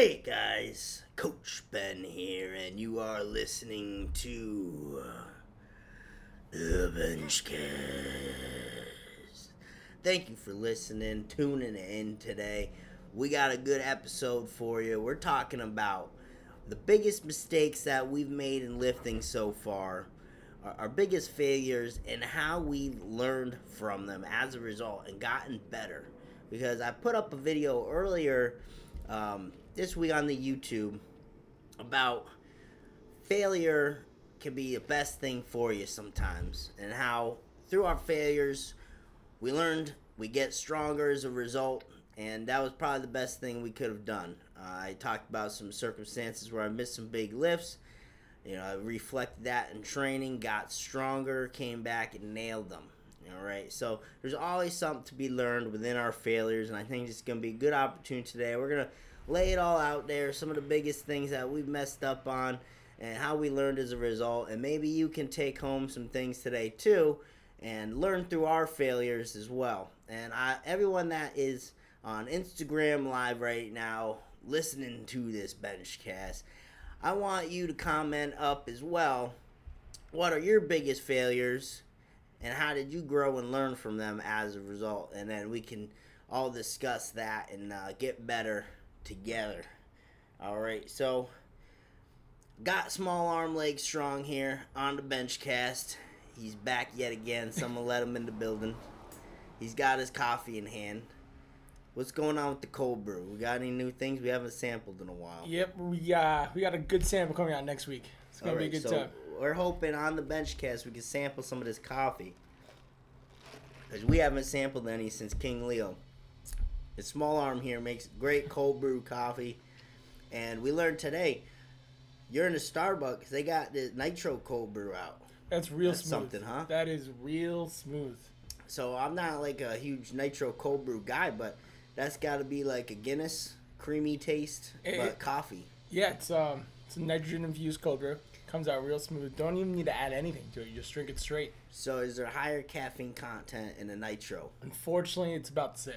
Hey guys, Coach Ben here, and you are listening to the Benchcast. Thank you for listening, tuning in today. We got a good episode for you. We're talking about the biggest mistakes that we've made in lifting so far, our, our biggest failures, and how we learned from them as a result and gotten better. Because I put up a video earlier um, this week on the YouTube about failure can be the best thing for you sometimes, and how through our failures we learned we get stronger as a result, and that was probably the best thing we could have done. Uh, I talked about some circumstances where I missed some big lifts. You know, I reflected that in training, got stronger, came back and nailed them. All right, so there's always something to be learned within our failures, and I think it's going to be a good opportunity today. We're going to lay it all out there, some of the biggest things that we've messed up on, and how we learned as a result. And maybe you can take home some things today too, and learn through our failures as well. And I, everyone that is on Instagram Live right now, listening to this benchcast, I want you to comment up as well. What are your biggest failures? and how did you grow and learn from them as a result? And then we can all discuss that and uh, get better together. All right, so got small arm leg strong here on the bench cast. He's back yet again. Someone let him in the building. He's got his coffee in hand. What's going on with the cold brew? We got any new things we haven't sampled in a while? Yep, we uh, we got a good sample coming out next week. It's gonna All be a good so time. we're hoping on the bench cast we can sample some of this coffee. Because we haven't sampled any since King Leo. The small arm here makes great cold brew coffee. And we learned today, you're in a Starbucks, they got the nitro cold brew out. That's real That's smooth. something, huh? That is real smooth. So I'm not like a huge nitro cold brew guy, but that's got to be like a Guinness creamy taste, Eh, but coffee. Yeah, it's um, it's a nitrogen infused cold brew. Comes out real smooth. Don't even need to add anything to it. You just drink it straight. So is there higher caffeine content in a nitro? Unfortunately, it's about the same.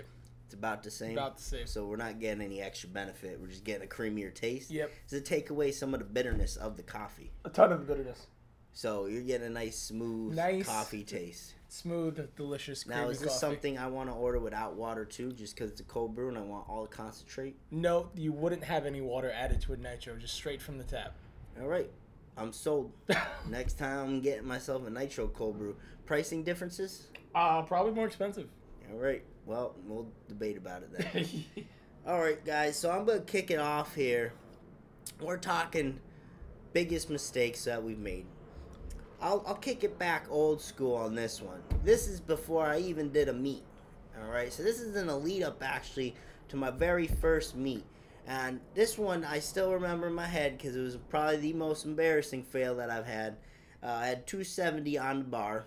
It's about the same. About the same. So we're not getting any extra benefit. We're just getting a creamier taste. Yep. Does it take away some of the bitterness of the coffee? A ton of bitterness. So you're getting a nice smooth Nice. coffee taste. Smooth, delicious, creamy Now is this coffee. something I want to order without water too, just because it's a cold brew and I want all the concentrate? No, you wouldn't have any water added to a nitro, just straight from the tap. All right, I'm sold. Next time I'm getting myself a nitro cold brew. Pricing differences? uh, probably more expensive. All right. Well, we'll debate about it then. All right, guys. So I'm gonna kick it off here. We're talking biggest mistakes that we've made. I'll I'll kick it back old school on this one. This is before I even did a meet. All right. So this is an lead up actually to my very first meet. And this one I still remember in my head because it was probably the most embarrassing fail that I've had. Uh, I had 270 on the bar.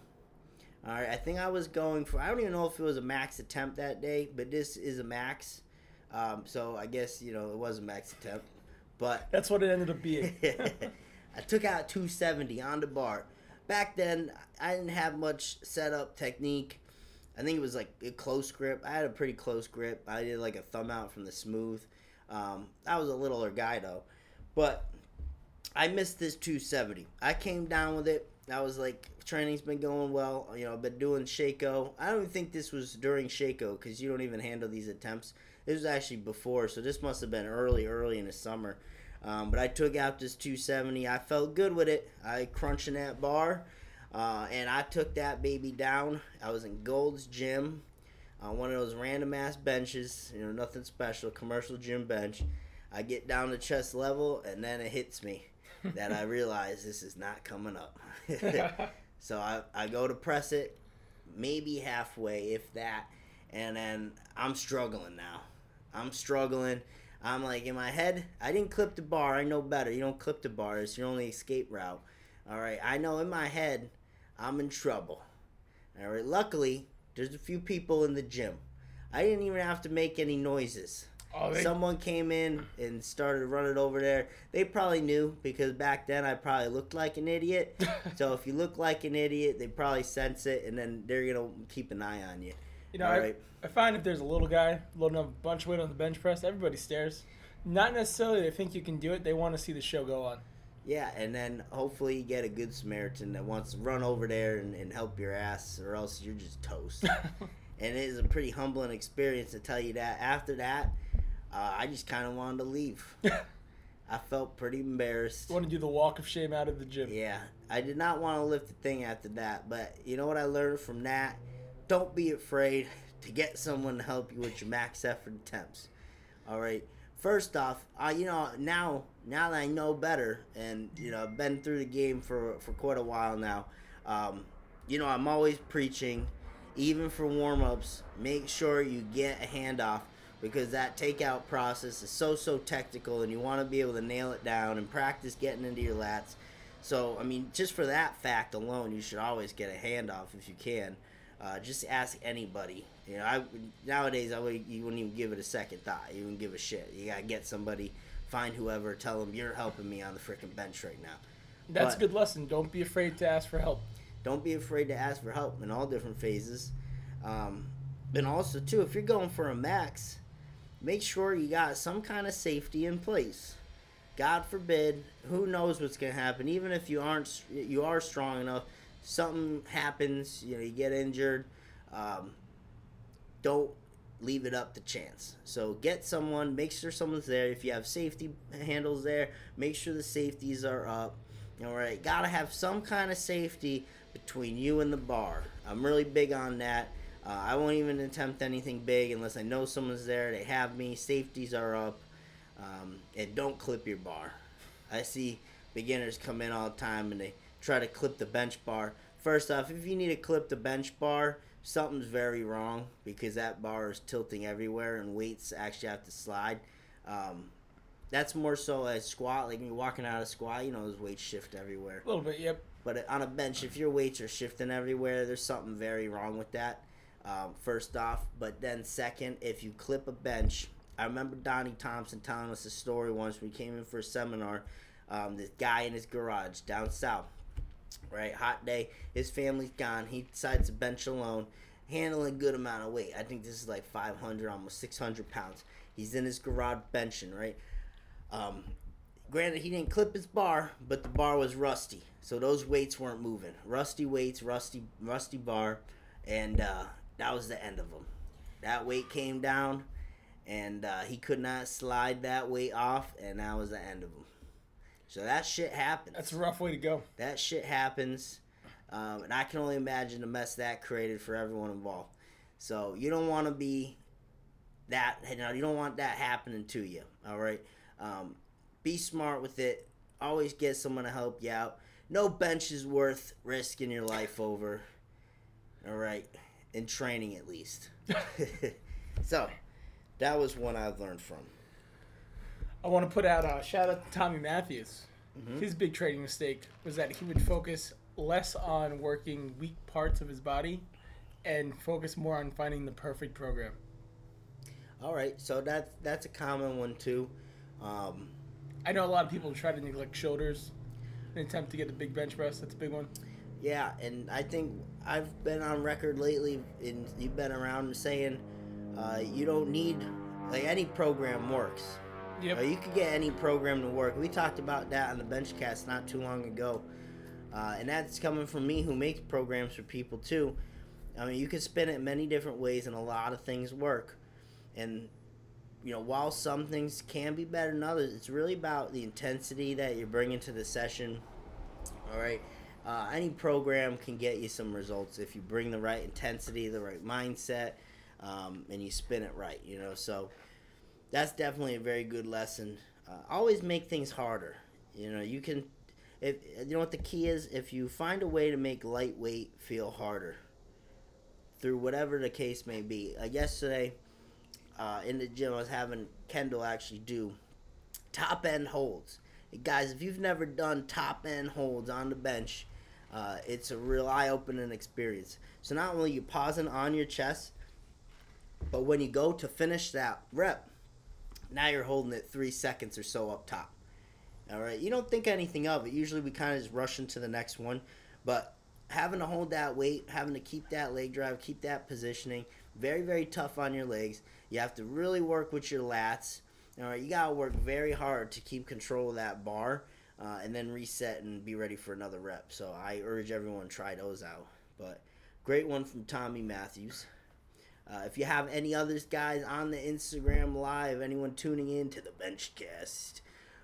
All right, I think I was going for. I don't even know if it was a max attempt that day, but this is a max. Um, so I guess you know it was a max attempt, but That's what it ended up being. I took out 270 on the bar. Back then, I didn't have much setup technique. I think it was like a close grip. I had a pretty close grip. I did like a thumb out from the smooth. Um, I was a littler guy though, but I missed this 270. I came down with it. I was like, training's been going well. You know, I've been doing Sheiko. I don't even think this was during Sheiko because you don't even handle these attempts. This was actually before, so this must have been early, early in the summer. Um, but I took out this 270. I felt good with it. I crunching that bar, uh, and I took that baby down. I was in Gold's Gym, on one of those random ass benches. You know, nothing special, commercial gym bench. I get down to chest level, and then it hits me that I realize this is not coming up. so I, I go to press it, maybe halfway, if that, and then I'm struggling now. I'm struggling. I'm like in my head. I didn't clip the bar. I know better. You don't clip the bar. It's your only escape route. All right. I know in my head, I'm in trouble. All right. Luckily, there's a few people in the gym. I didn't even have to make any noises. Oh, they, Someone came in and started running over there. They probably knew because back then I probably looked like an idiot. so if you look like an idiot, they probably sense it, and then they're gonna keep an eye on you. you know, I, right. I find if there's a little guy loading up a bunch of weight on the bench press, everybody stares. Not necessarily they think you can do it. They want to see the show go on. Yeah, and then hopefully you get a good Samaritan that wants to run over there and, and help your ass, or else you're just toast. and it is a pretty humbling experience to tell you that. After that, uh, I just kind of wanted to leave. I felt pretty embarrassed. You want to do the walk of shame out of the gym. Yeah, I did not want to lift the thing after that, but you know what I learned from that? Don't be afraid to get someone to help you with your max effort attempts. All right. First off, uh, you know now now that I know better, and you know I've been through the game for for quite a while now. Um, you know I'm always preaching, even for warm ups. Make sure you get a handoff because that takeout process is so so technical, and you want to be able to nail it down and practice getting into your lats. So I mean, just for that fact alone, you should always get a handoff if you can. Uh, just ask anybody. You know, I nowadays I would you wouldn't even give it a second thought. You wouldn't give a shit. You gotta get somebody, find whoever, tell them you're helping me on the freaking bench right now. That's But- a good lesson. Don't be afraid to ask for help. Don't be afraid to ask for help in all different phases. Um, and also too, if you're going for a max, make sure you got some kind of safety in place. God forbid, who knows what's gonna happen? Even if you aren't, you are strong enough. Something happens, you know, you get injured. Um, don't leave it up to chance. So get someone, make sure someone's there. If you have safety handles there, make sure the safeties are up. All right, gotta have some kind of safety between you and the bar. I'm really big on that. Uh, I won't even attempt anything big unless I know someone's there. They have me. Safeties are up, um, and don't clip your bar. I see beginners come in all the time and they try to clip the bench bar. First off, if you need to clip the bench bar, something's very wrong because that bar is tilting everywhere and weights actually have to slide. Um, that's more so a squat, like when you're walking out of squat, you know, those weights shift everywhere. A little bit, yep. But on a bench, if your weights are shifting everywhere, there's something very wrong with that. Um, first off, but then second, if you clip a bench, I remember Donnie Thompson telling us a story once. We came in for a seminar. Um, this guy in his garage down south, right? Hot day. His family's gone. He decides to bench alone, handling a good amount of weight. I think this is like 500, almost 600 pounds. He's in his garage benching, right? Um, granted, he didn't clip his bar, but the bar was rusty, so those weights weren't moving. Rusty weights, rusty, rusty bar, and uh, that was the end of him. That weight came down, and uh, he could not slide that weight off, and that was the end of him. So that shit happens. That's a rough way to go. That shit happens, um, and I can only imagine the mess that created for everyone involved. So you don't want to be that. You know, you don't want that happening to you. All right. Um, be smart with it. Always get someone to help you out. No bench is worth risking your life over. All right, in training at least. so that was one I've learned from. I want to put out a shout out to Tommy Matthews. Mhm. His big training mistake was that he would focus less on working weak parts of his body and focus more on finding the perfect program. All right, so that's that's a common one too. Um, I know a lot of people try to neglect shoulders in an attempt to get the big bench press. That's a big one. Yeah, and I think I've been on record lately, and you've been around saying uh, you don't need like any program works. Yep. Uh, you could get any program to work. We talked about that on the Benchcast not too long ago, uh, and that's coming from me who makes programs for people too. I mean, you can spin it many different ways, and a lot of things work. And you know, while some things can be better than others, it's really about the intensity that you're bringing to the session. All right. Uh, any program can get you some results if you bring the right intensity, the right mindset, um, and you spin it right. You know, so that's definitely a very good lesson. Uh, always make things harder. You know, you can. If you know what the key is, if you find a way to make lightweight feel harder, through whatever the case may be. Like yesterday, uh, in the gym, I was having Kendall actually do top end holds. Guys, if you've never done top end holds on the bench, uh, it's a real eye opening experience. So not only you pausing on your chest, but when you go to finish that rep, now you're holding it three seconds or so up top. All right, you don't think anything of it. Usually we kind of just rush into the next one, but having to hold that weight, having to keep that leg drive, keep that positioning, very very tough on your legs. You have to really work with your lats. All right, you gotta work very hard to keep control of that bar, uh, and then reset and be ready for another rep. So I urge everyone try those out. But great one from Tommy Matthews. Uh, if you have any others, guys, on the Instagram live, anyone tuning in to the Benchcast,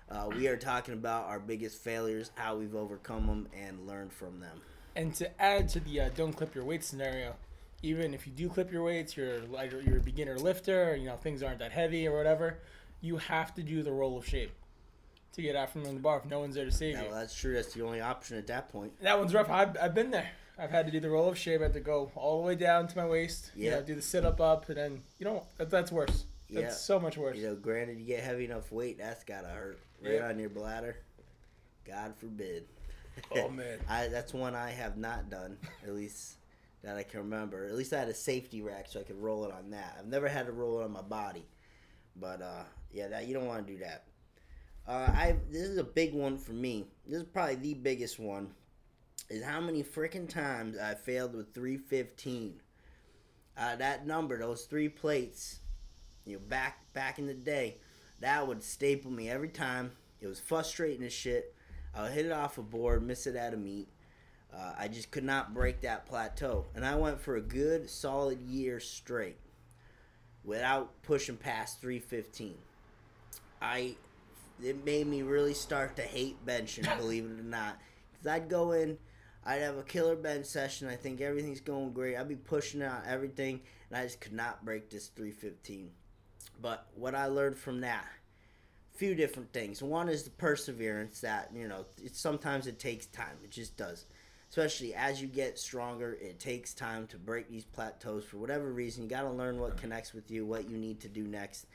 uh, we are talking about our biggest failures, how we've overcome them, and learned from them. And to add to the uh, don't clip your weight scenario, even if you do clip your weights, you're like you're a beginner lifter, you know things aren't that heavy or whatever, you have to do the roll of shame to get out from the bar if no one's there to save Yeah, you. well, that's true. That's the only option at that point. That one's rough. I've, I've been there. I've had to do the roll of shame. I had to go all the way down to my waist. You Yeah. know, do the sit up up, and then you know that, that's worse. That's Yeah. so much worse. You know, granted, you get heavy enough weight, that's gotta hurt right Yep. on your bladder. God forbid. Oh man. I that's one I have not done, at least that I can remember. At least I had a safety rack so I could roll it on that. I've never had to roll it on my body, but uh, yeah, that you don't want to do that. Uh, I this is a big one for me. This is probably the biggest one. Is how many freaking times I failed with 315. Uh, that number, those three plates, you know, back back in the day, that would staple me every time. It was frustrating as shit. I would hit it off a board, miss it at a meet. Uh, I just could not break that plateau, and I went for a good solid year straight without pushing past 315. I it made me really start to hate benching, believe it or not. Cause I'd go in, I'd have a killer bench session. I think everything's going great. I'd be pushing out everything, and I just could not break this 315. But what I learned from that, few different things. One is the perseverance that you know. It, sometimes it takes time. It just does. Especially as you get stronger, it takes time to break these plateaus for whatever reason. You got to learn what connects with you, what you need to do next,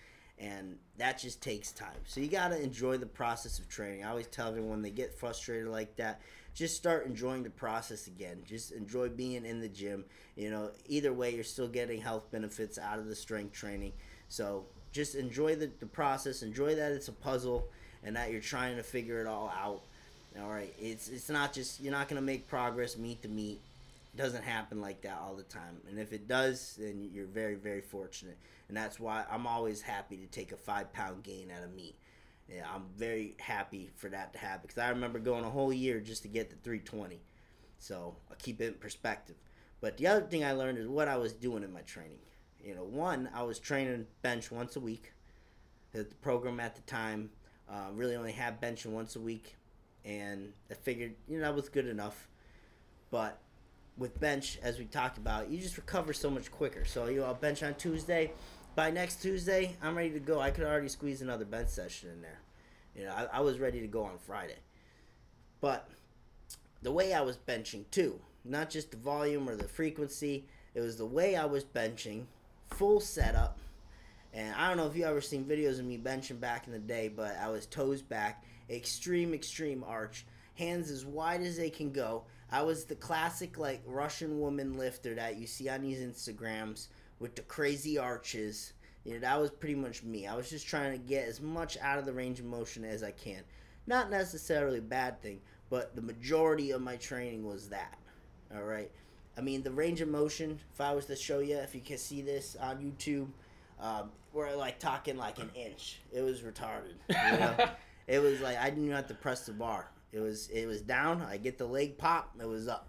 and that just takes time. So you got to enjoy the process of training. I always tell everyone when they get frustrated like that, just start enjoying the process again. Just enjoy being in the gym. You know, either way, you're still getting health benefits out of the strength training. So just enjoy the, the process. Enjoy that it's a puzzle and that you're trying to figure it all out. All right, it's it's not just you're not gonna make progress meet to meet. Doesn't happen like that all the time. And if it does, then you're very very fortunate. And that's why I'm always happy to take a five pound gain out of meet. Yeah, I'm very happy for that to happen because I remember going a whole year just to get to 320. So I'll keep it in perspective. But the other thing I learned is what I was doing in my training. You know, one, I was training bench once a week. The the program at the time uh, really only had benching once a week, and I figured you know that was good enough. But with bench, as we talked about, you just recover so much quicker. So you know, I'll bench on Tuesday. By next Tuesday, I'm ready to go. I could already squeeze another bench session in there. You know, I, I was ready to go on Friday. But the way I was benching too, not just the volume or the frequency, it was the way I was benching, full setup. And I don't know if you ever seen videos of me benching back in the day, but I was toes back, extreme, extreme arch, hands as wide as they can go. I was the classic like Russian woman lifter that you see on these Instagrams with the crazy arches. You know, that was pretty much me. I was just trying to get as much out of the range of motion as I can. Not necessarily a bad thing, but the majority of my training was that. All right. I mean, the range of motion, if I was to show you, if you can see this on YouTube, um, we're like talking like an inch. It was retarded. You know? it was like I didn't even have to press the bar. It was it was down. I get the leg pop. It was up.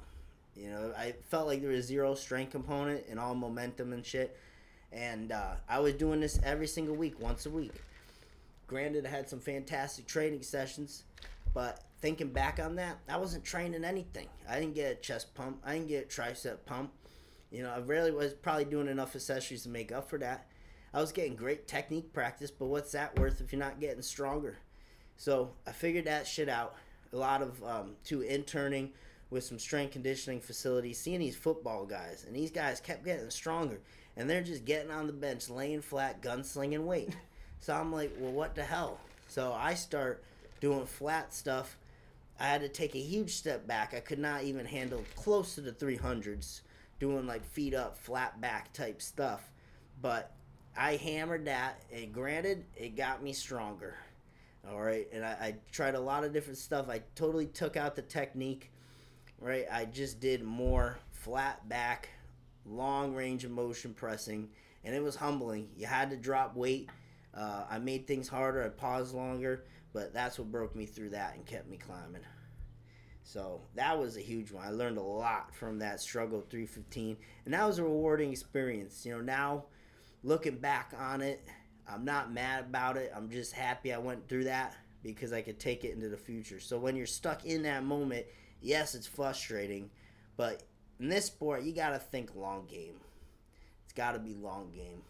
You know, I felt like there was zero strength component and all momentum and shit. And uh, I was doing this every single week, once a week. Granted, I had some fantastic training sessions, but thinking back on that, I wasn't training anything. I didn't get a chest pump. I didn't get a tricep pump. You know, I really was probably doing enough accessories to make up for that. I was getting great technique practice, but what's that worth if you're not getting stronger? So I figured that shit out. A lot of um, to interning with some strength conditioning facilities, seeing these football guys, and these guys kept getting stronger, and they're just getting on the bench, laying flat, gunslinging weight. So I'm like, well, what the hell? So I start doing flat stuff. I had to take a huge step back. I could not even handle close to the 300s, doing like feet up, flat back type stuff. But I hammered that, and granted, it got me stronger. All right, and I, I tried a lot of different stuff. I totally took out the technique. Right, I just did more flat back, long range of motion pressing, and it was humbling. You had to drop weight. Uh, I made things harder. I paused longer, but that's what broke me through that and kept me climbing. So that was a huge one. I learned a lot from that struggle 315, and that was a rewarding experience. You know, now looking back on it, I'm not mad about it. I'm just happy I went through that because I could take it into the future. So when you're stuck in that moment, yes, it's frustrating, but in this sport, you got to think long game. It's got to be long game.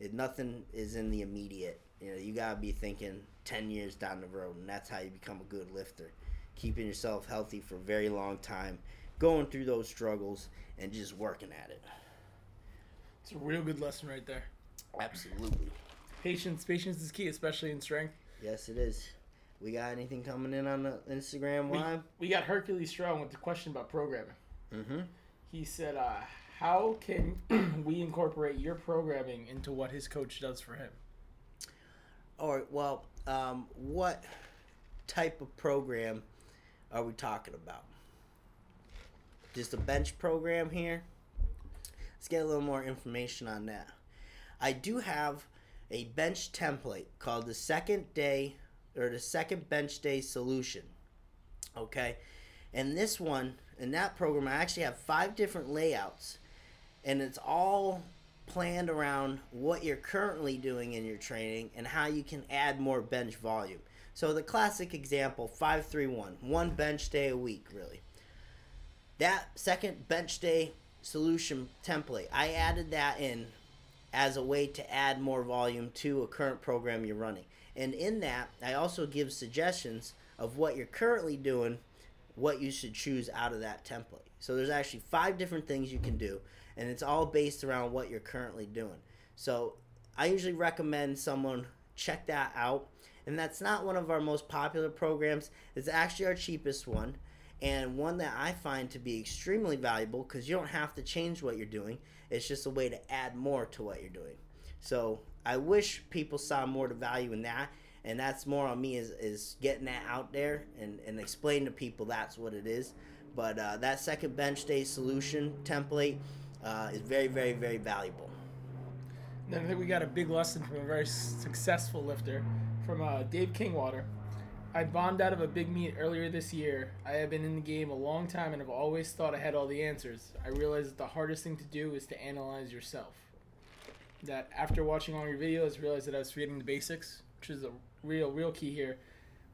If nothing is in the immediate. You know, you got to be thinking 10 years down the road, and that's how you become a good lifter. Keeping yourself healthy for a very long time, going through those struggles, and just working at it. It's a real good lesson right there. Absolutely. Patience, patience is key, especially in strength. Yes, it is. We got anything coming in on the Instagram We, we got Hercules Strong with the question about programming. Mm-hmm. He said, uh, "How can we incorporate your programming into what his coach does for him?" All right. Well, um, what type of program are we talking about? Just a bench program here. Let's get a little more information on that. I do have a bench template called the second day or the second bench day solution. Okay. And this one, in that program, I actually have five different layouts, and it's all planned around what you're currently doing in your training and how you can add more bench volume. So, the classic example 531, one bench day a week, really. That second bench day solution template, I added that in as a way to add more volume to a current program you're running. And in that, I also give suggestions of what you're currently doing, what you should choose out of that template. So there's actually five different things you can do, and it's all based around what you're currently doing. So I usually recommend someone check that out. And that's not one of our most popular programs. It's actually our cheapest one, and one that I find to be extremely valuable because you don't have to change what you're doing. It's just a way to add more to what you're doing. So I wish people saw more to value in that, and that's more on me is, is getting that out there and, and explain to people that's what it is. But uh, that second bench day solution template uh, is very, very, very valuable. And I think we got a big lesson from a very successful lifter, from uh, Dave Kingwater. I bombed out of a big meet earlier this year. I have been in the game a long time and have always thought I had all the answers. I realized that the hardest thing to do is to analyze yourself. That after watching all your videos, realized that I was forgetting the basics, which is a real, real key here.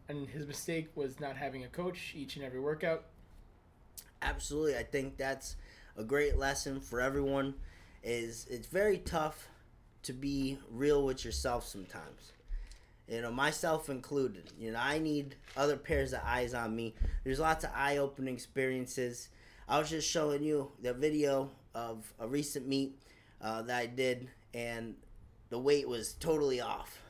And his mistake was not having a coach each and every workout. Absolutely, I think that's a great lesson for everyone. Is it's very tough to be real with yourself sometimes. You know, myself included. You know, I need other pairs of eyes on me. There's lots of eye-opening experiences. I was just showing you the video of a recent meet uh, that I did, and the weight was totally off.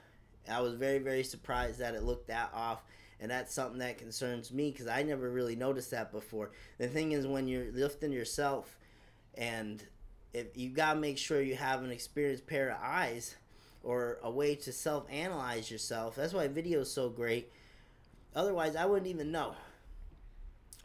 I was very, very surprised that it looked that off, and that's something that concerns me because I never really noticed that before. The thing is, when you're lifting yourself, and if you gotta make sure you have an experienced pair of eyes or a way to self-analyze yourself. That's why video is so great. Otherwise, I wouldn't even know.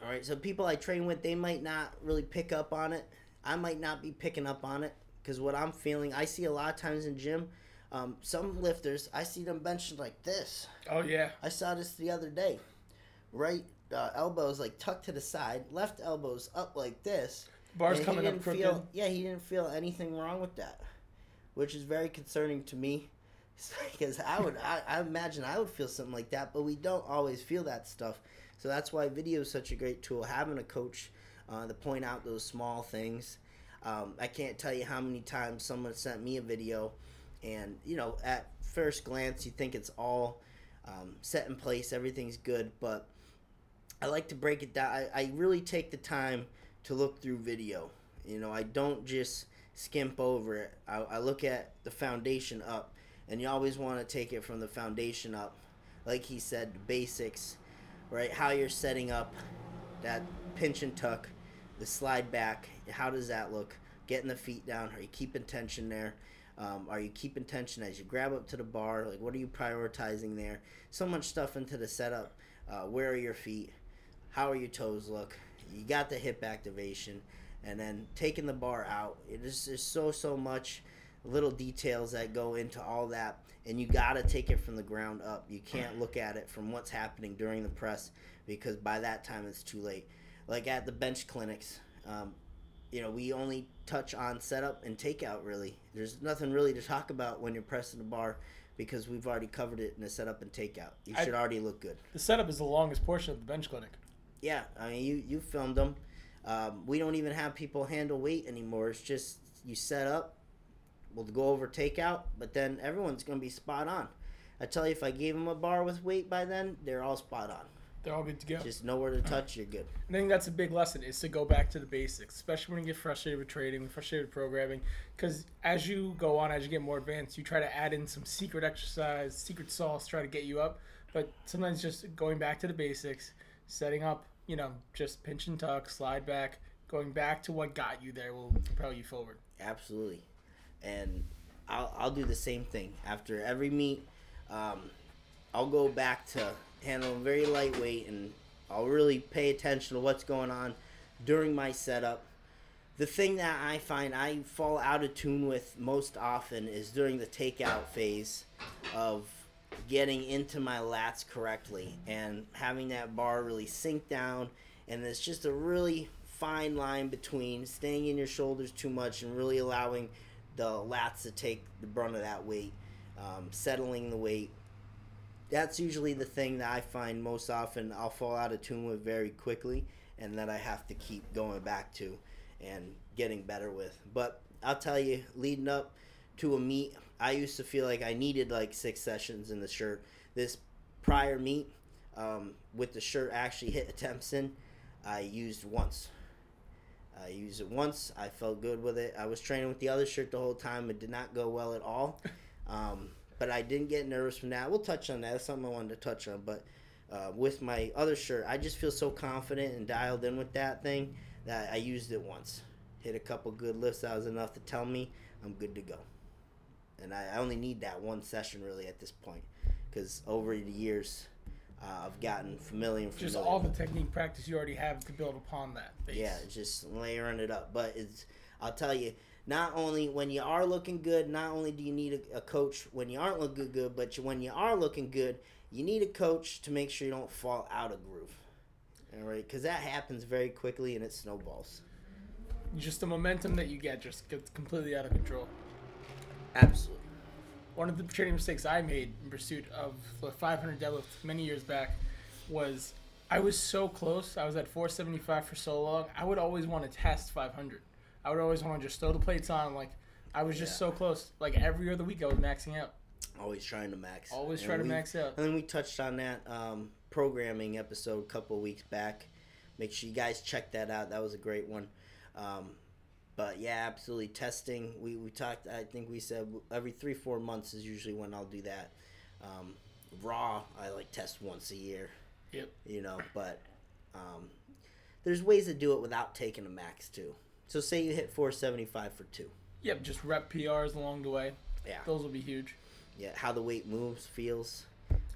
All right, so people I train with, they might not really pick up on it. I might not be picking up on it because what I'm feeling, I see a lot of times in gym, um, some lifters, I see them benching like this. Oh, yeah. I saw this the other day. Right uh, elbows like tucked to the side, left elbows up like this. Bars coming up crooked. Feel, yeah, he didn't feel anything wrong with that, which is very concerning to me. Because I would, I, I imagine I would feel something like that, but we don't always feel that stuff. So that's why video is such a great tool. Having a coach uh, to point out those small things. Um, I can't tell you how many times someone sent me a video, and you know, at first glance, you think it's all um, set in place, everything's good, but I like to break it down. I, I really take the time to look through video. You know, I don't just skimp over it. I, I look at the foundation up, and you always want to take it from the foundation up. Like he said, basics, right? How you're setting up that pinch and tuck, the slide back. How does that look? Getting the feet down. Are you keeping tension there? Um, are you keeping tension as you grab up to the bar? Like, what are you prioritizing there? So much stuff into the setup. Uh, where are your feet? How are your toes look? You got the hip activation, and then taking the bar out. It is there's so so much little details that go into all that, and you got to take it from the ground up. You can't look at it from what's happening during the press because by that time it's too late. Like at the bench clinics, um, you know, we only touch on setup and takeout really. There's nothing really to talk about when you're pressing the bar because we've already covered it in the setup and takeout. You I- should already look good. The setup is the longest portion of the bench clinic. Yeah, I mean, you you filmed them. Um, we don't even have people handle weight anymore. It's just you set up. We'll go over takeout, but then everyone's gonna be spot on. I tell you, if I gave them a bar with weight by then, they're all spot on. They're all good to go. Just nowhere to touch, you're good. I think that's a big lesson is to go back to the basics, especially when you get frustrated with trading, frustrated with programming. Because as you go on, as you get more advanced, you try to add in some secret exercise, secret sauce, try to get you up. But sometimes just going back to the basics, setting up, you know, just pinch and tuck, slide back, going back to what got you there will propel you forward. Absolutely, and I'll I'll do the same thing after every meet. Um, I'll go back to handling very lightweight, and I'll really pay attention to what's going on during my setup. The thing that I find I fall out of tune with most often is during the takeout phase of getting into my lats correctly and having that bar really sink down. And it's just a really fine line between staying in your shoulders too much and really allowing the lats to take the brunt of that weight, um, settling the weight. That's usually the thing that I find most often I'll fall out of tune with very quickly and that I have to keep going back to and getting better with. But I'll tell you, leading up to a meet, I used to feel like I needed like six sessions in the shirt. This prior meet, um, with the shirt actually hit attempts in, I used once. I used it once. I felt good with it. I was training with the other shirt the whole time. It did not go well at all. Um, but I didn't get nervous from that. We'll touch on that. That's something I wanted to touch on. But uh, with my other shirt, I just feel so confident and dialed in with that thing that I used it once. Hit a couple good lifts. That was enough to tell me I'm good to go. And I, I only need that one session really at this point because over the years, uh, I've gotten familiar. Just all the technique practice you already have to build upon that. base. Yeah, just layering it up. But it's, I'll tell you, not only when you are looking good, not only do you need a, a coach when you aren't looking good, but you, when you are looking good, you need a coach to make sure you don't fall out of groove. All right, because that happens very quickly and it snowballs. Just the momentum that you get just gets completely out of control. Absolutely. one of the training mistakes I made in pursuit of the 500 deadlift many years back was I was so close. I was at 475 for so long. I would always want to test 500. I would always want to just throw the plates on. Like I was just Yeah. so close. Like every other week, I was maxing out. Always trying to max. Always And try to we- max out. And then we touched on that um, programming episode a couple weeks back. Make sure you guys check that out. That was a great one. Um, but yeah, absolutely testing. We, we talked. I think we said every three four months is usually when I'll do that. Um, raw, I like test once a year. Yep. You know, but um, there's ways to do it without taking a max too. So say you hit 475 for two. Yep. Just rep PRs along the way. Yeah. Those will be huge. yeah, how the weight moves, feels.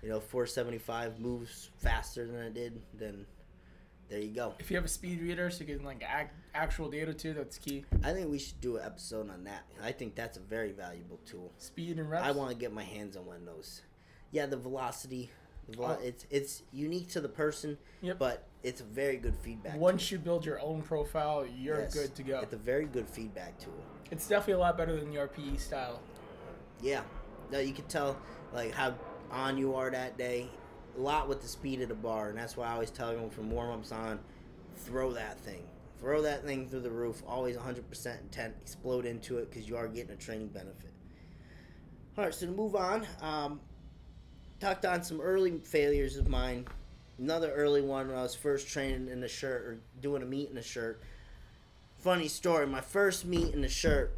You know, 475 moves faster than it did, then there you go. If you have a speed reader, so you can like ac- actual data too, that's key. I think we should do an episode on that. I think that's a very valuable tool. Speed and reps. I want to get my hands on one of those. Yeah, the velocity, the velo- Oh. it's it's unique to the person, Yep. but it's a very good feedback. Once you build your own profile, you're Yes, good to go. It's a very good feedback tool. It's definitely a lot better than the RPE style. Yeah, no, you can tell like how on you are that day. A lot with the speed of the bar, and that's why I always tell everyone from warm ups on, throw that thing, throw that thing through the roof. Always 100% intent, explode into it because you are getting a training benefit. All right, so to move on, um, talked on some early failures of mine. Another early one when I was first training in the shirt or doing a meet in the shirt. Funny story, my first meet in the shirt,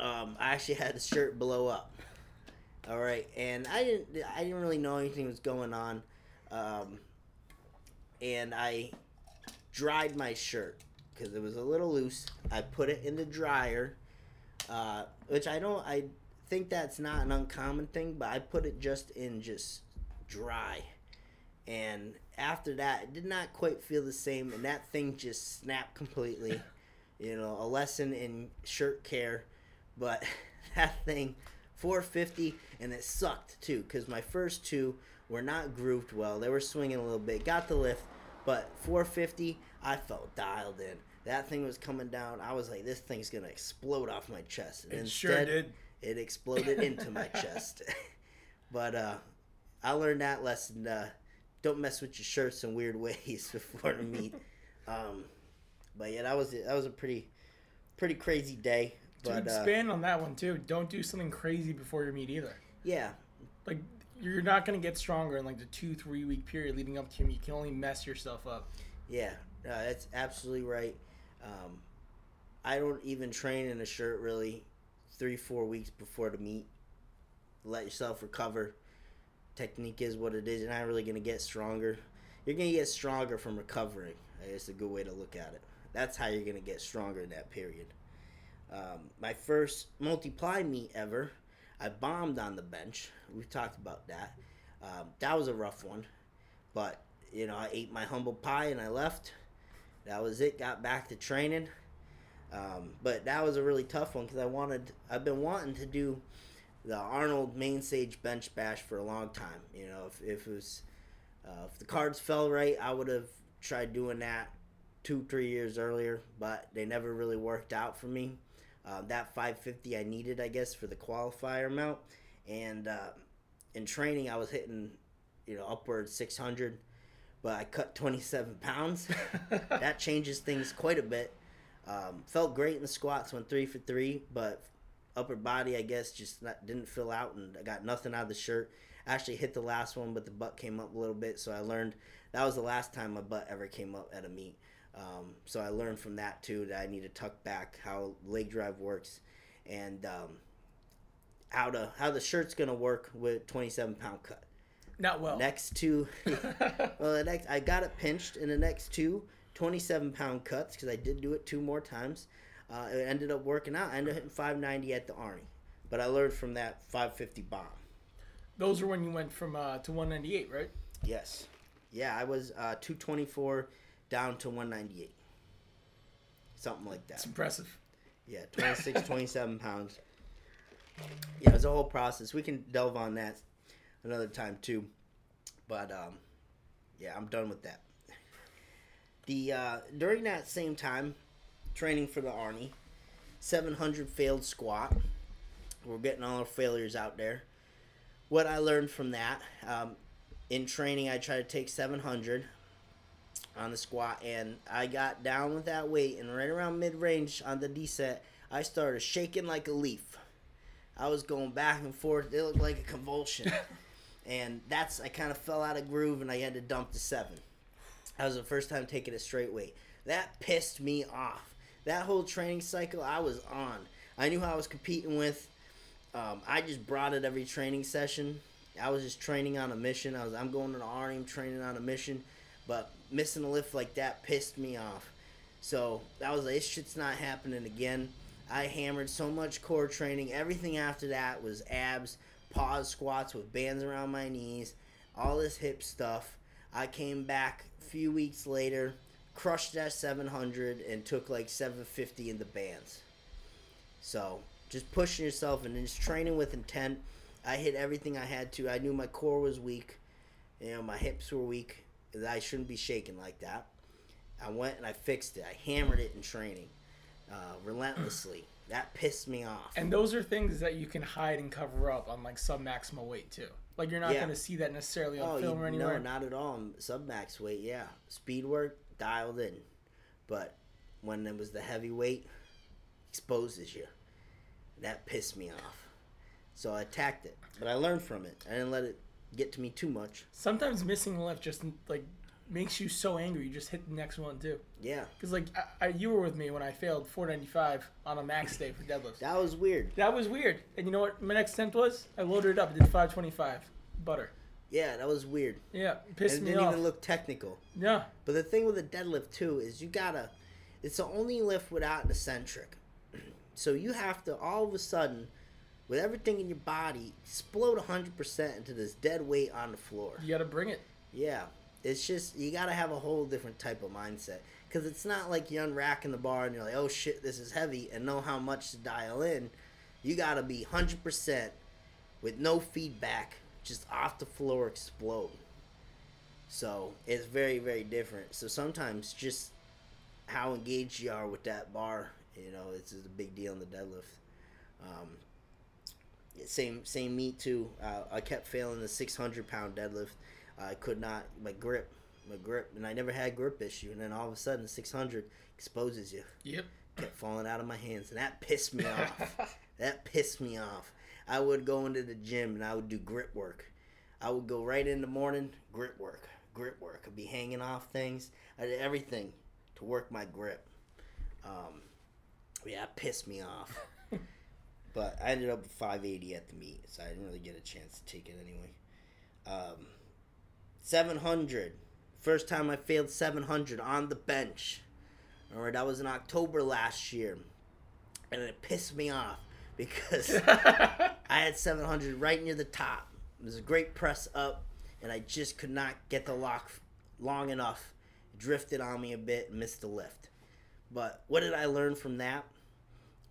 um, I actually had the shirt blow up. All right, and I didn't I didn't really know anything was going on, um, and I dried my shirt because it was a little loose. I put it in the dryer, uh, which I don't I think that's not an uncommon thing, but I put it just in just dry, and after that it did not quite feel the same, and that thing just snapped completely. you know, a lesson in shirt care but that thing 450 and it sucked too because my first two were not grooved well. They were swinging a little bit. Got the lift, but 450 I felt dialed in. That thing was coming down. I was like, this thing's gonna explode off my chest. And It sure did. It exploded into my chest. but uh, I learned that lesson. Uh, don't mess with your shirts in weird ways before the meet. Um, but yeah, that was that was a pretty pretty crazy day. To But uh, expand on that one too, don't do something crazy before your meet either. yeah, Like you're not gonna get stronger in like the two three week period leading up to your meet. You can only mess yourself up. Yeah, no, that's absolutely right. Um, I don't even train in a shirt really three, four weeks before the meet. Let yourself recover. Technique is what it is. You're not really going to get stronger. You're going to get stronger from recovering. It's a good way to look at it. That's how you're going to get stronger in that period. Um, my first multiply meet ever, I bombed on the bench. We've talked about that. Um, that was a rough one. But, you know, I ate my humble pie and I left. That was it. Got back to training. Um, but that was a really tough one because I wanted, I've been wanting to do the Arnold main stage bench bash for a long time. You know, if, if it was, uh, if the cards fell right, I would have tried doing that two, three years earlier, but they never really worked out for me. Uh, that 550 I needed, I guess, for the qualifier amount. And uh, in training, I was hitting, you know, upward 600, but I cut 27 pounds. that changes things quite a bit. Um, felt great in the squats, went three for three, but upper body, I guess, just not, didn't fill out, and I got nothing out of the shirt. Actually hit the last one, but the butt came up a little bit, so I learned that was the last time my butt ever came up at a meet. Um, so I learned from that too that I need to tuck back how leg drive works, and um, how to how the shirt's gonna work with 27 pound cut. Not well. Next two, well, the next I got it pinched in the next two 27 pound cuts because I did do it two more times. Uh, it ended up working out. I ended up hitting 590 at the Arnie, but I learned from that 550 bomb. Those were when you went from uh, to 198, right? Yes, yeah, I was uh, 224 down to 198, something like that. It's impressive. Yeah, 26, 27 pounds. Yeah, it's a whole process. We can delve on that another time too. But um, yeah, I'm done with that. The uh, during that same time, training for the Arnie, 700 failed squat. We're getting all our failures out there. What I learned from that, um, in training, I try to take 700 on the squat, and I got down with that weight, and right around mid range on the descent, I started shaking like a leaf. I was going back and forth. It looked like a convulsion. and that's, I kind of fell out of groove, and I had to dump to seven. That was the first time taking a straight weight. That pissed me off. That whole training cycle, I was on. I knew how I was competing with. Um, I just brought it every training session. I was just training on a mission. I was I'm going to the Arnie, I'm training on a mission, but missing a lift like that pissed me off. So that was like, this shit's not happening again. I hammered so much core training. Everything after that was abs, pause squats with bands around my knees, all this hip stuff. I came back a few weeks later, crushed that 700, and took like 750 in the bands. So just pushing yourself and just training with intent. I hit everything I had to. I knew my core was weak. You know, my hips were weak. That I shouldn't be shaking like that. I went and I fixed it. I hammered it in training, uh, relentlessly. That pissed me off. And those are things that you can hide and cover up on like sub maximal weight too. Like you're not Yeah. going to see that necessarily on oh, film you, or no, not at all. Sub max weight, yeah. Speed work dialed in, but when it was the heavyweight, exposes you. That pissed me off. So I attacked it, but I learned from it. I didn't let it get to me too much. Sometimes missing a lift just like makes you so angry. You just hit the next one too. Yeah, Because like I, I, you were with me when I failed 495 on a max day for deadlifts. that was weird. That was weird. And you know what my next attempt was? I loaded it up. I did 525 butter. Yeah, that was weird. Yeah, it And pissed it me didn't even look technical. yeah, But the thing with a deadlift too is you gotta. It's the only lift without an eccentric. So you have to all of a sudden, with everything in your body, explode 100% into this dead weight on the floor. you got to bring it. Yeah, it's just you gotta have a whole different type of mindset because it's not like you're unracking the bar and you're like, oh shit, this is heavy, and know how much to dial in. You gotta be hundred percent with no feedback, just off the floor explode. So it's very very different. So sometimes just how engaged you are with that bar, you know, it's, it's a big deal in the deadlift. Um, same same me too. Uh, I kept failing the 600 pound deadlift. I could not my grip, my grip, and I never had grip issue. And then all of a sudden, 600 exposes you. Yep. Kept falling out of my hands, and that pissed me off. that pissed me off. I would go into the gym and I would do grip work. I would go right in the morning, grip work, grip work. I'd be hanging off things. I did everything to work my grip. Um, yeah, it pissed me off. But I ended up with 580 at the meet, so I didn't really get a chance to take it anyway. Um, 700. First time I failed 700 on the bench. All right, that was in October last year. And it pissed me off because I had 700 right near the top. It was a great press up, and I just could not get the lock long enough. It drifted on me a bit and missed the lift. But what did I learn from that?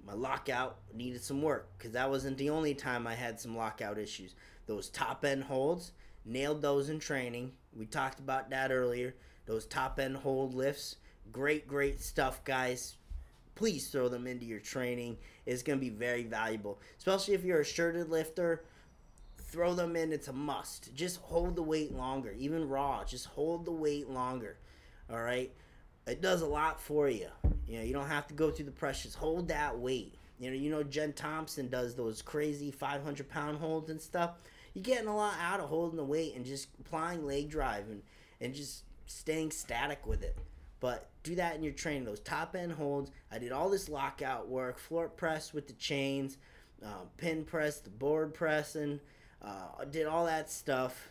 My lockout needed some work because that wasn't the only time I had some lockout issues. Those top end holds, nailed those in training. We talked about that earlier. Those top end hold lifts, great, great stuff, guys. Please throw them into your training. It's going to be very valuable, especially if you're a shirted lifter. Throw them in, it's a must. Just hold the weight longer, even raw. Just hold the weight longer. All right? It does a lot for you. You know, you don't have to go through the pressures. Hold that weight. You know, you know Jen Thompson does those crazy 500 pound holds and stuff. You're getting a lot out of holding the weight and just applying leg drive and, and just staying static with it. But do that in your training. Those top end holds. I did all this lockout work, floor press with the chains, uh, pin press, the board pressing. Uh, did all that stuff.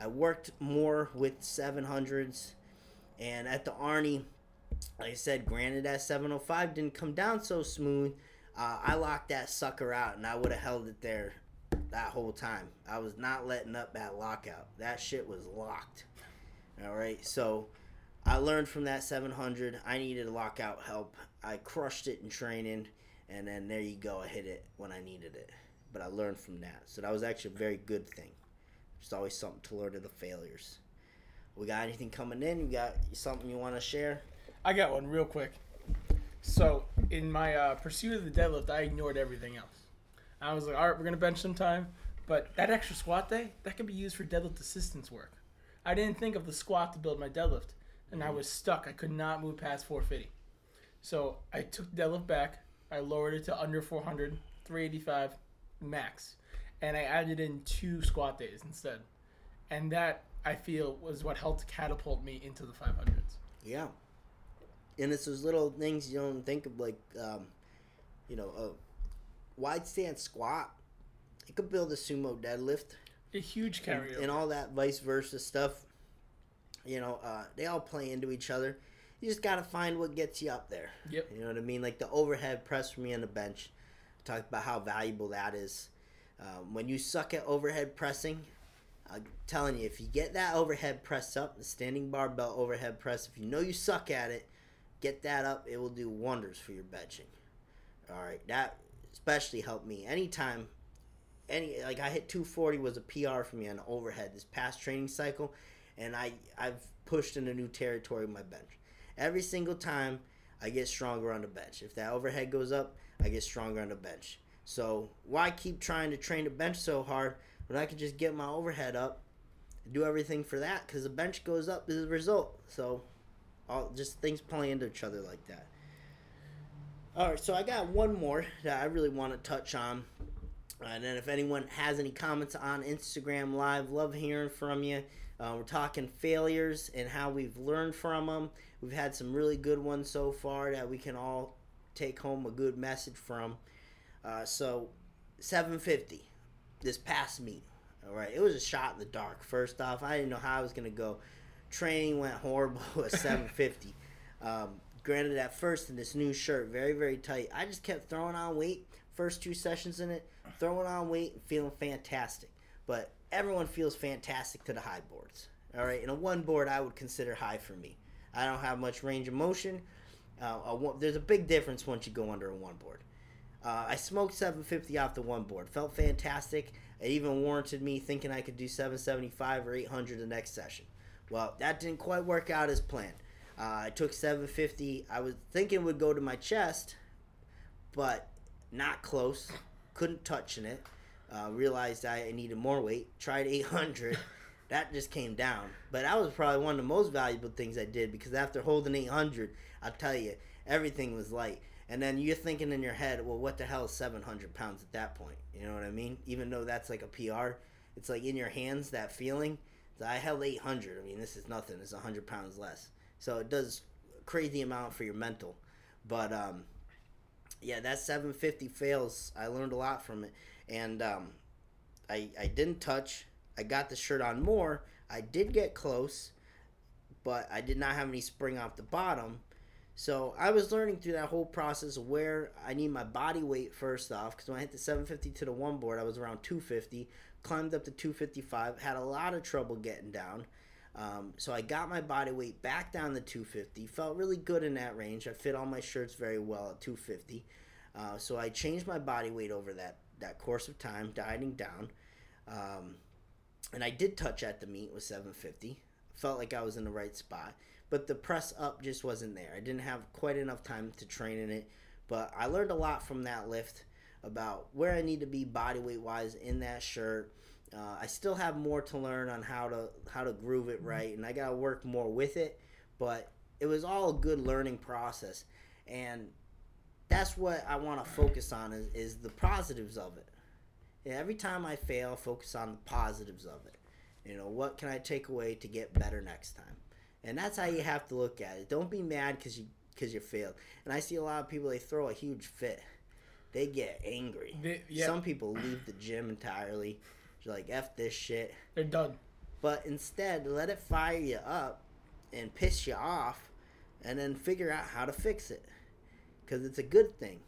I worked more with 700s. And at the Arnie, like I said, granted that 705 didn't come down so smooth. Uh, I locked that sucker out and I would have held it there that whole time. I was not letting up that lockout. That shit was locked. All right. So I learned from that 700. I needed lockout help. I crushed it in training. And then there you go. I hit it when I needed it. But I learned from that. So that was actually a very good thing. There's always something to learn of the failures. We got anything coming in? You got something you want to share? I got one real quick. So in my uh, pursuit of the deadlift, I ignored everything else. I was like, all right, we're gonna bench some time, but that extra squat day that can be used for deadlift assistance work. I didn't think of the squat to build my deadlift, and I was stuck. I could not move past 450. So I took the deadlift back. I lowered it to under 400, 385 max, and I added in two squat days instead. And that I feel was what helped catapult me into the 500s. Yeah. And it's those little things you don't think of, like, um, you know, a wide stance squat. It could build a sumo deadlift. A huge and, carryover. and all that vice versa stuff. You know, uh, they all play into each other. You just gotta find what gets you up there. Yep. You know what I mean? Like the overhead press for me on the bench. I talked about how valuable that is. Um, when you suck at overhead pressing, I'm telling you, if you get that overhead press up, the standing barbell overhead press, if you know you suck at it, get that up. It will do wonders for your benching. All right, that especially helped me anytime. Any like I hit 240 was a PR for me on overhead this past training cycle, and I I've pushed into new territory with my bench. Every single time I get stronger on the bench. If that overhead goes up, I get stronger on the bench. So why keep trying to train the bench so hard when I can just get my overhead up, do everything for that? Because the bench goes up as a result. So all just things play into each other like that. All right, so I got one more that I really want to touch on. And then if anyone has any comments on Instagram Live, love hearing from you. Uh, we're talking failures and how we've learned from them. We've had some really good ones so far that we can all take home a good message from. Uh, so, 750, this past meet. All right, it was a shot in the dark. First off, I didn't know how I was gonna go. Training went horrible at 750. um, granted, at first in this new shirt, very very tight. I just kept throwing on weight. First two sessions in it, throwing on weight and feeling fantastic. But everyone feels fantastic to the high boards. All right, and a one board I would consider high for me. I don't have much range of motion. Uh, a one, there's a big difference once you go under a one board. Uh, I smoked 750 off the one board. Felt fantastic. It even warranted me thinking I could do 775 or 800 the next session. Well, that didn't quite work out as planned. Uh, I took 750. I was thinking it would go to my chest, but not close. Couldn't touch in it. Uh, realized I needed more weight. Tried 800. that just came down. But that was probably one of the most valuable things I did because after holding 800, I'll tell you, everything was light. And then you're thinking in your head, well, what the hell is 700 pounds at that point? You know what I mean? Even though that's like a PR, it's like in your hands, that feeling. I held 800. I mean, this is nothing. It's 100 pounds less. So it does crazy amount for your mental. But um, yeah, that 750 fails. I learned a lot from it. And um, I, I didn't touch. I got the shirt on more. I did get close, but I did not have any spring off the bottom. So I was learning through that whole process where I need my body weight first off. Because when I hit the 750 to the one board, I was around 250. Climbed up to 255. Had a lot of trouble getting down. Um, so I got my body weight back down to 250. Felt really good in that range. I fit all my shirts very well at 250. Uh, so I changed my body weight over that that course of time, dieting down. Um, and I did touch at the meet with 750. Felt like I was in the right spot, but the press up just wasn't there. I didn't have quite enough time to train in it, but I learned a lot from that lift about where I need to be body weight wise in that shirt. Uh, I still have more to learn on how to how to groove it right, and I gotta work more with it. But it was all a good learning process, and that's what I want to focus on is, is the positives of it. And every time I fail, focus on the positives of it. You know, what can I take away to get better next time? And that's how you have to look at it. Don't be mad because you because you failed. And I see a lot of people they throw a huge fit. They get angry. They- yeah. Some people leave the gym entirely. They're like, F this shit. They're done. But instead, let it fire you up and piss you off and then figure out how to fix it. Because it's a good thing.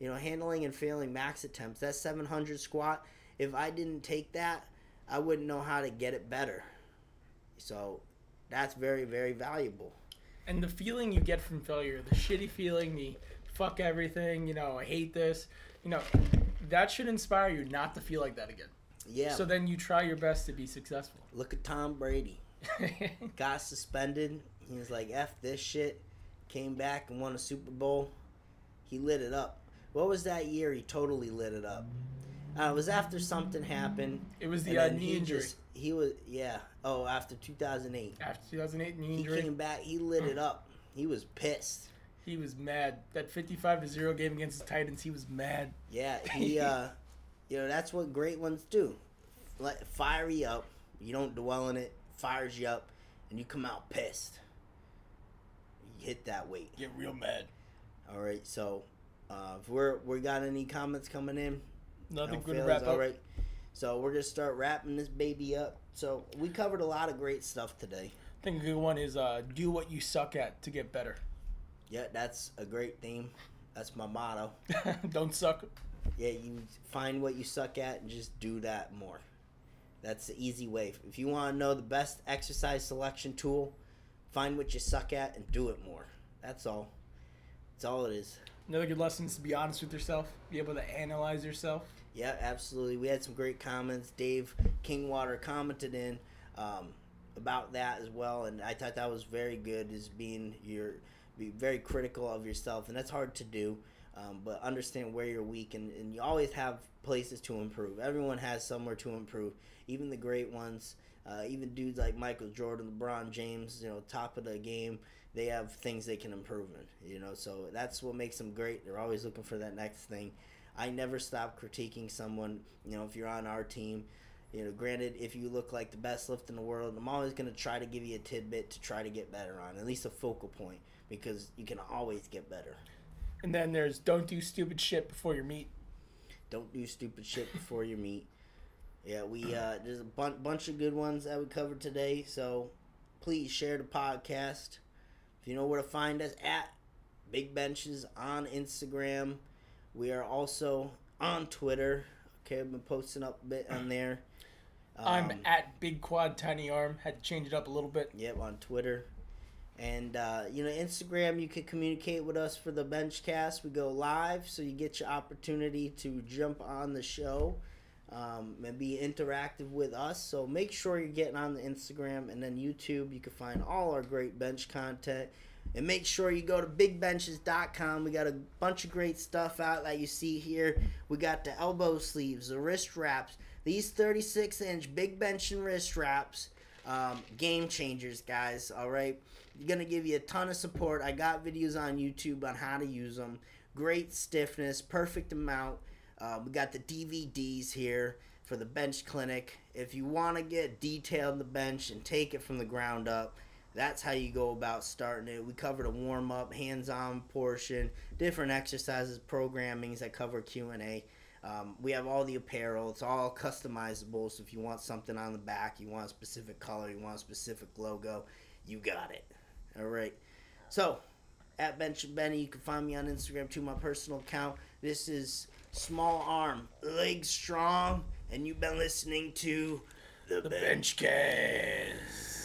You know, handling and failing max attempts, that 700 squat, if I didn't take that, I wouldn't know how to get it better. So that's very, very valuable. And the feeling you get from failure, the shitty feeling, the fuck everything, you know, I hate this, you know, that should inspire you not to feel like that again. Yeah. So then you try your best to be successful. look at Tom Brady. got suspended. He was like, F this shit. Came back and won a Super Bowl. He lit it up. What was that year he totally lit it up? Uh, it was after something happened. it was the uh, knee injury. just- he was, yeah. Oh, after 2008. After 2008 knee He came back. He lit it up. He was pissed. he was mad. That 55 to 0 game against the Titans, he was mad. Yeah, he, uh, you know, that's what great ones do. Let fire you up. You don't dwell in it. Fires you up, and you come out pissed. You hit that weight. Get real mad. All right, so uh, if we're we got any comments coming in? Nothing No good to wrap up. All right, so we're gonna start wrapping this baby up. So we covered a lot of great stuff today. I think a good one is uh, do what you suck at to get better. Yeah, that's a great theme. That's my motto. Don't suck. Yeah, you find what you suck at and just do that more. That's the easy way. If you want to know the best exercise selection tool, find what you suck at and do it more. That's all. That's all it is. Another good lesson is to be honest with yourself, be able to analyze yourself. Yeah, absolutely. We had some great comments. Dave Kingwater commented in um, about that as well, and I thought that was very good. Is being your be very critical of yourself, and that's hard to do. Um, but understand where you're weak, and, and you always have places to improve. Everyone has somewhere to improve, even the great ones. Uh, even dudes like Michael Jordan, LeBron James, you know, top of the game, they have things they can improve in. You know, so that's what makes them great. They're always looking for that next thing. I never stop critiquing someone. You know, if you're on our team, you know, granted, if you look like the best lift in the world, I'm always going to try to give you a tidbit to try to get better on, at least a focal point, because you can always get better. And then there's don't do stupid shit before your meet. Don't do stupid shit before your meet. Yeah, we uh, there's a bun- bunch of good ones that we covered today. So please share the podcast. You know where to find us at Big Benches on Instagram. We are also on Twitter. Okay, I've been posting up a bit on there. I'm Um, at Big Quad Tiny Arm. Had to change it up a little bit. Yep, on Twitter. And uh, you know, Instagram, you can communicate with us for the Benchcast. We go live, so you get your opportunity to jump on the show um, and be interactive with us. So make sure you're getting on the Instagram and then YouTube. You can find all our great bench content. And make sure you go to bigbenches.com. We got a bunch of great stuff out that you see here. We got the elbow sleeves, the wrist wraps, these 36 inch big bench and wrist wraps. Um, game changers, guys. All right. Gonna give you a ton of support. I got videos on YouTube on how to use them. Great stiffness, perfect amount. Uh, we got the DVDs here for the bench clinic. If you want to get detailed the bench and take it from the ground up, that's how you go about starting it. We covered a warm up, hands on portion, different exercises, programmings that cover Q and A. Um, we have all the apparel. It's all customizable. So if you want something on the back, you want a specific color, you want a specific logo, you got it. All right. So at Bench Benny, you can find me on Instagram to my personal account. This is small arm, legs strong, and you've been listening to the, The Benchcast.